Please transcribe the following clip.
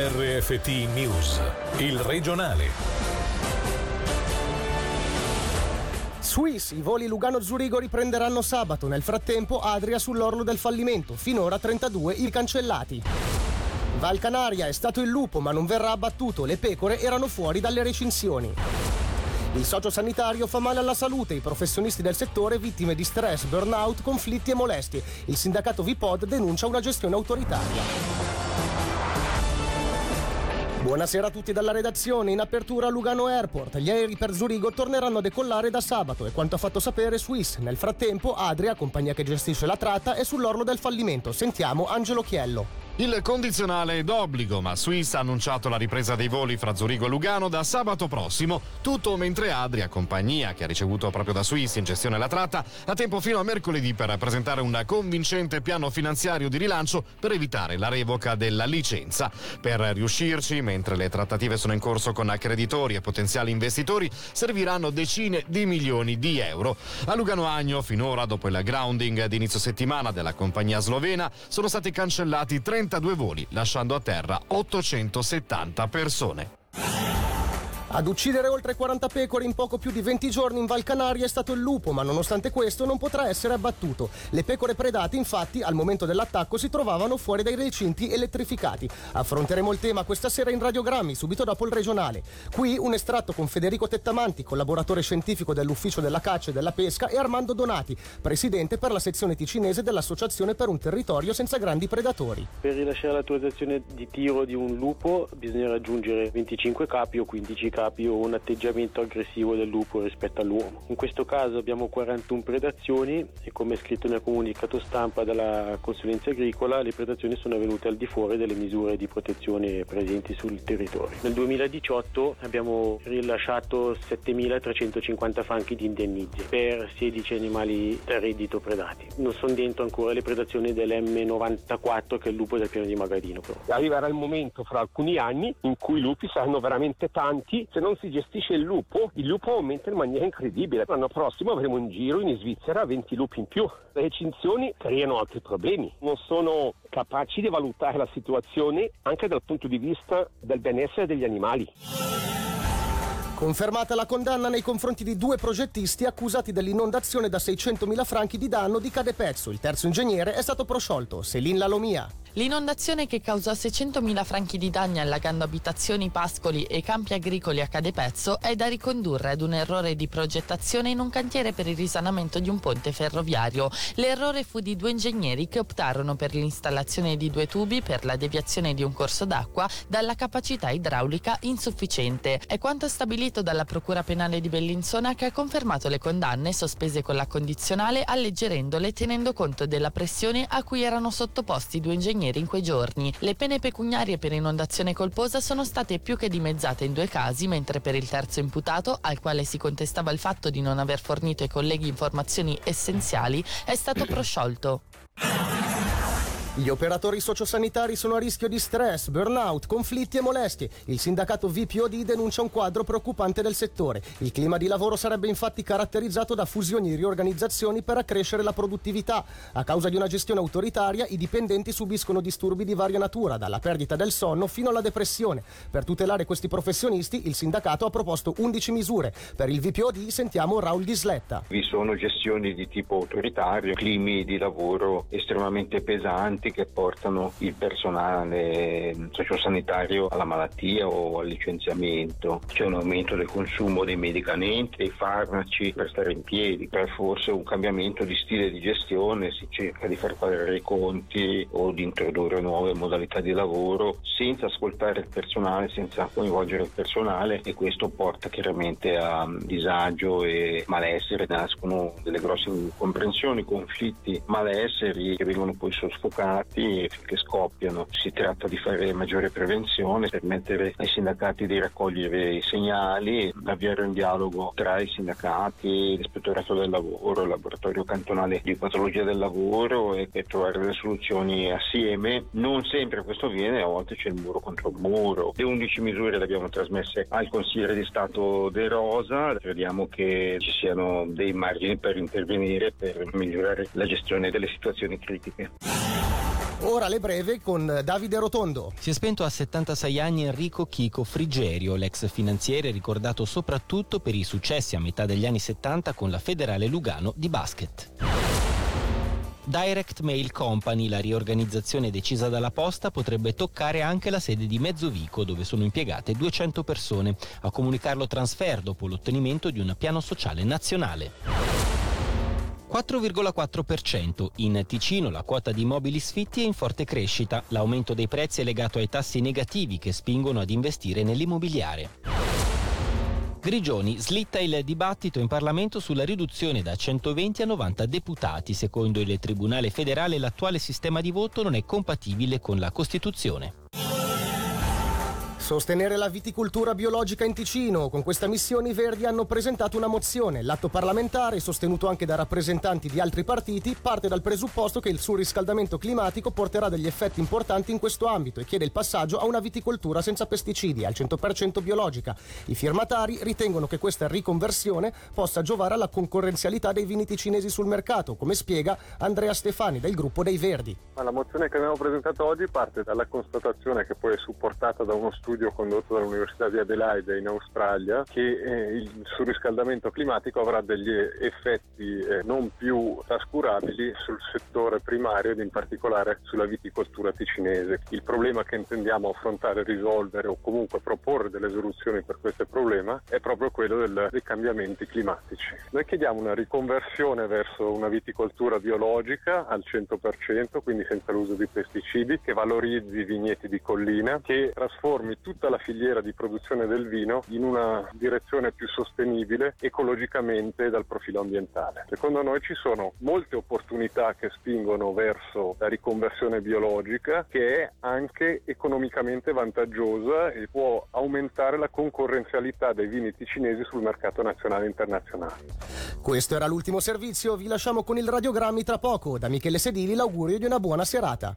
RFT News, il regionale. Swiss, i voli Lugano-Zurigo riprenderanno sabato. Nel frattempo Adria sull'orlo del fallimento. Finora 32 i cancellati. Val Canaria è stato il lupo ma non verrà abbattuto. Le pecore erano fuori dalle recinzioni. Il socio sanitario fa male alla salute, i professionisti del settore vittime di stress, burnout, conflitti e molestie. Il sindacato Vipod denuncia una gestione autoritaria. Buonasera a tutti dalla redazione. In apertura Lugano Airport. Gli aerei per Zurigo torneranno a decollare da sabato e quanto ha fatto sapere Swiss. Nel frattempo Adria, compagnia che gestisce la tratta, è sull'orlo del fallimento. Sentiamo Angelo Chiello. Il condizionale è d'obbligo, ma Swiss ha annunciato la ripresa dei voli fra Zurigo e Lugano da sabato prossimo, tutto mentre Adria, compagnia che ha ricevuto proprio da Swiss in gestione la tratta, ha tempo fino a mercoledì per presentare un convincente piano finanziario di rilancio per evitare la revoca della licenza. Per riuscirci, mentre le trattative sono in corso con accreditori e potenziali investitori, serviranno decine di milioni di euro. A Lugano Agno, finora, dopo il grounding di inizio settimana della compagnia slovena, sono stati cancellati 30 32 voli, lasciando a terra 870 persone. Ad uccidere oltre 40 pecore in poco più di 20 giorni in Val Canaria è stato il lupo, ma nonostante questo non potrà essere abbattuto. Le pecore predate, infatti, al momento dell'attacco si trovavano fuori dai recinti elettrificati. Affronteremo il tema questa sera in radiogrammi, subito dopo il regionale. Qui un estratto con Federico Tettamanti, collaboratore scientifico dell'Ufficio della Caccia e della Pesca, e Armando Donati, presidente per la sezione ticinese dell'Associazione per un territorio senza grandi predatori. Per rilasciare l'autorizzazione di tiro di un lupo bisogna raggiungere 25 capi o 15 capi capi o un atteggiamento aggressivo del lupo rispetto all'uomo. In questo caso abbiamo 41 predazioni e come scritto nel comunicato stampa della consulenza agricola le predazioni sono avvenute al di fuori delle misure di protezione presenti sul territorio. Nel 2018 abbiamo rilasciato 7.350 franchi di indennizzi per 16 animali da reddito predati. Non sono dentro ancora le predazioni dell'M94 che è il lupo del piano di Magadino. Però. Arriverà il momento fra alcuni anni in cui i lupi saranno veramente tanti se non si gestisce il lupo, il lupo aumenta in maniera incredibile. L'anno prossimo avremo in giro in Svizzera 20 lupi in più. Le recinzioni creano altri problemi. Non sono capaci di valutare la situazione anche dal punto di vista del benessere degli animali. Confermata la condanna nei confronti di due progettisti accusati dell'inondazione da 600.000 franchi di danno di Cadepezzo. Il terzo ingegnere è stato prosciolto, Selin Lalomia. L'inondazione che causò 600.000 franchi di danni allagando abitazioni, pascoli e campi agricoli a Cadepezzo è da ricondurre ad un errore di progettazione in un cantiere per il risanamento di un ponte ferroviario. L'errore fu di due ingegneri che optarono per l'installazione di due tubi per la deviazione di un corso d'acqua dalla capacità idraulica insufficiente. È quanto stabilito dalla Procura Penale di Bellinzona che ha confermato le condanne sospese con la condizionale alleggerendole tenendo conto della pressione a cui erano sottoposti i due ingegneri ingegneri in quei giorni. Le pene pecuniarie per inondazione colposa sono state più che dimezzate in due casi, mentre per il terzo imputato, al quale si contestava il fatto di non aver fornito ai colleghi informazioni essenziali, è stato prosciolto. Gli operatori sociosanitari sono a rischio di stress, burnout, conflitti e molestie. Il sindacato VPOD denuncia un quadro preoccupante del settore. Il clima di lavoro sarebbe infatti caratterizzato da fusioni e riorganizzazioni per accrescere la produttività. A causa di una gestione autoritaria, i dipendenti subiscono disturbi di varia natura, dalla perdita del sonno fino alla depressione. Per tutelare questi professionisti, il sindacato ha proposto 11 misure. Per il VPOD sentiamo Raul Disletta. Vi sono gestioni di tipo autoritario, climi di lavoro estremamente pesanti che portano il personale sociosanitario alla malattia o al licenziamento. C'è un aumento del consumo dei medicamenti, dei farmaci per stare in piedi, per forse un cambiamento di stile di gestione, si cerca di far pagare i conti o di introdurre nuove modalità di lavoro senza ascoltare il personale, senza coinvolgere il personale e questo porta chiaramente a disagio e malessere, nascono delle grosse incomprensioni, conflitti, malesseri che vengono poi soffocati sindacati che scoppiano. Si tratta di fare maggiore prevenzione, permettere ai sindacati di raccogliere i segnali, avviare un dialogo tra i sindacati, l'ispettorato del lavoro, il laboratorio cantonale di patologia del lavoro e per trovare delle soluzioni assieme. Non sempre questo avviene, a volte c'è il muro contro il muro. Le 11 misure le abbiamo trasmesse al Consigliere di Stato De Rosa, crediamo che ci siano dei margini per intervenire per migliorare la gestione delle situazioni critiche. Ora le breve con Davide Rotondo. Si è spento a 76 anni Enrico Chico Frigerio, l'ex finanziere ricordato soprattutto per i successi a metà degli anni 70 con la Federale Lugano di basket. Direct Mail Company, la riorganizzazione decisa dalla posta, potrebbe toccare anche la sede di Mezzovico, dove sono impiegate 200 persone. A comunicarlo Transfer dopo l'ottenimento di un piano sociale nazionale. 4,4%. In Ticino la quota di immobili sfitti è in forte crescita. L'aumento dei prezzi è legato ai tassi negativi che spingono ad investire nell'immobiliare. Grigioni slitta il dibattito in Parlamento sulla riduzione da 120 a 90 deputati. Secondo il Tribunale federale l'attuale sistema di voto non è compatibile con la Costituzione. Sostenere la viticoltura biologica in Ticino. Con questa missione i Verdi hanno presentato una mozione. L'atto parlamentare, sostenuto anche da rappresentanti di altri partiti, parte dal presupposto che il surriscaldamento climatico porterà degli effetti importanti in questo ambito e chiede il passaggio a una viticoltura senza pesticidi, al 100% biologica. I firmatari ritengono che questa riconversione possa giovare alla concorrenzialità dei vini ticinesi sul mercato, come spiega Andrea Stefani del gruppo dei Verdi. La mozione che abbiamo presentato oggi parte dalla constatazione che poi è supportata da uno studio studio condotto dall'Università di Adelaide in Australia che eh, il surriscaldamento climatico avrà degli effetti eh, non più trascurabili sul settore primario ed in particolare sulla viticoltura ticinese. Il problema che intendiamo affrontare, risolvere o comunque proporre delle soluzioni per questo problema è proprio quello del, dei cambiamenti climatici. Noi chiediamo una riconversione verso una viticoltura biologica al 100%, quindi senza l'uso di pesticidi, che valorizzi i vigneti di collina, che trasformi tutta la filiera di produzione del vino in una direzione più sostenibile ecologicamente dal profilo ambientale. Secondo noi ci sono molte opportunità che spingono verso la riconversione biologica che è anche economicamente vantaggiosa e può aumentare la concorrenzialità dei vini ticinesi sul mercato nazionale e internazionale. Questo era l'ultimo servizio, vi lasciamo con il radiogrammi tra poco. Da Michele Sedili l'augurio di una buona serata.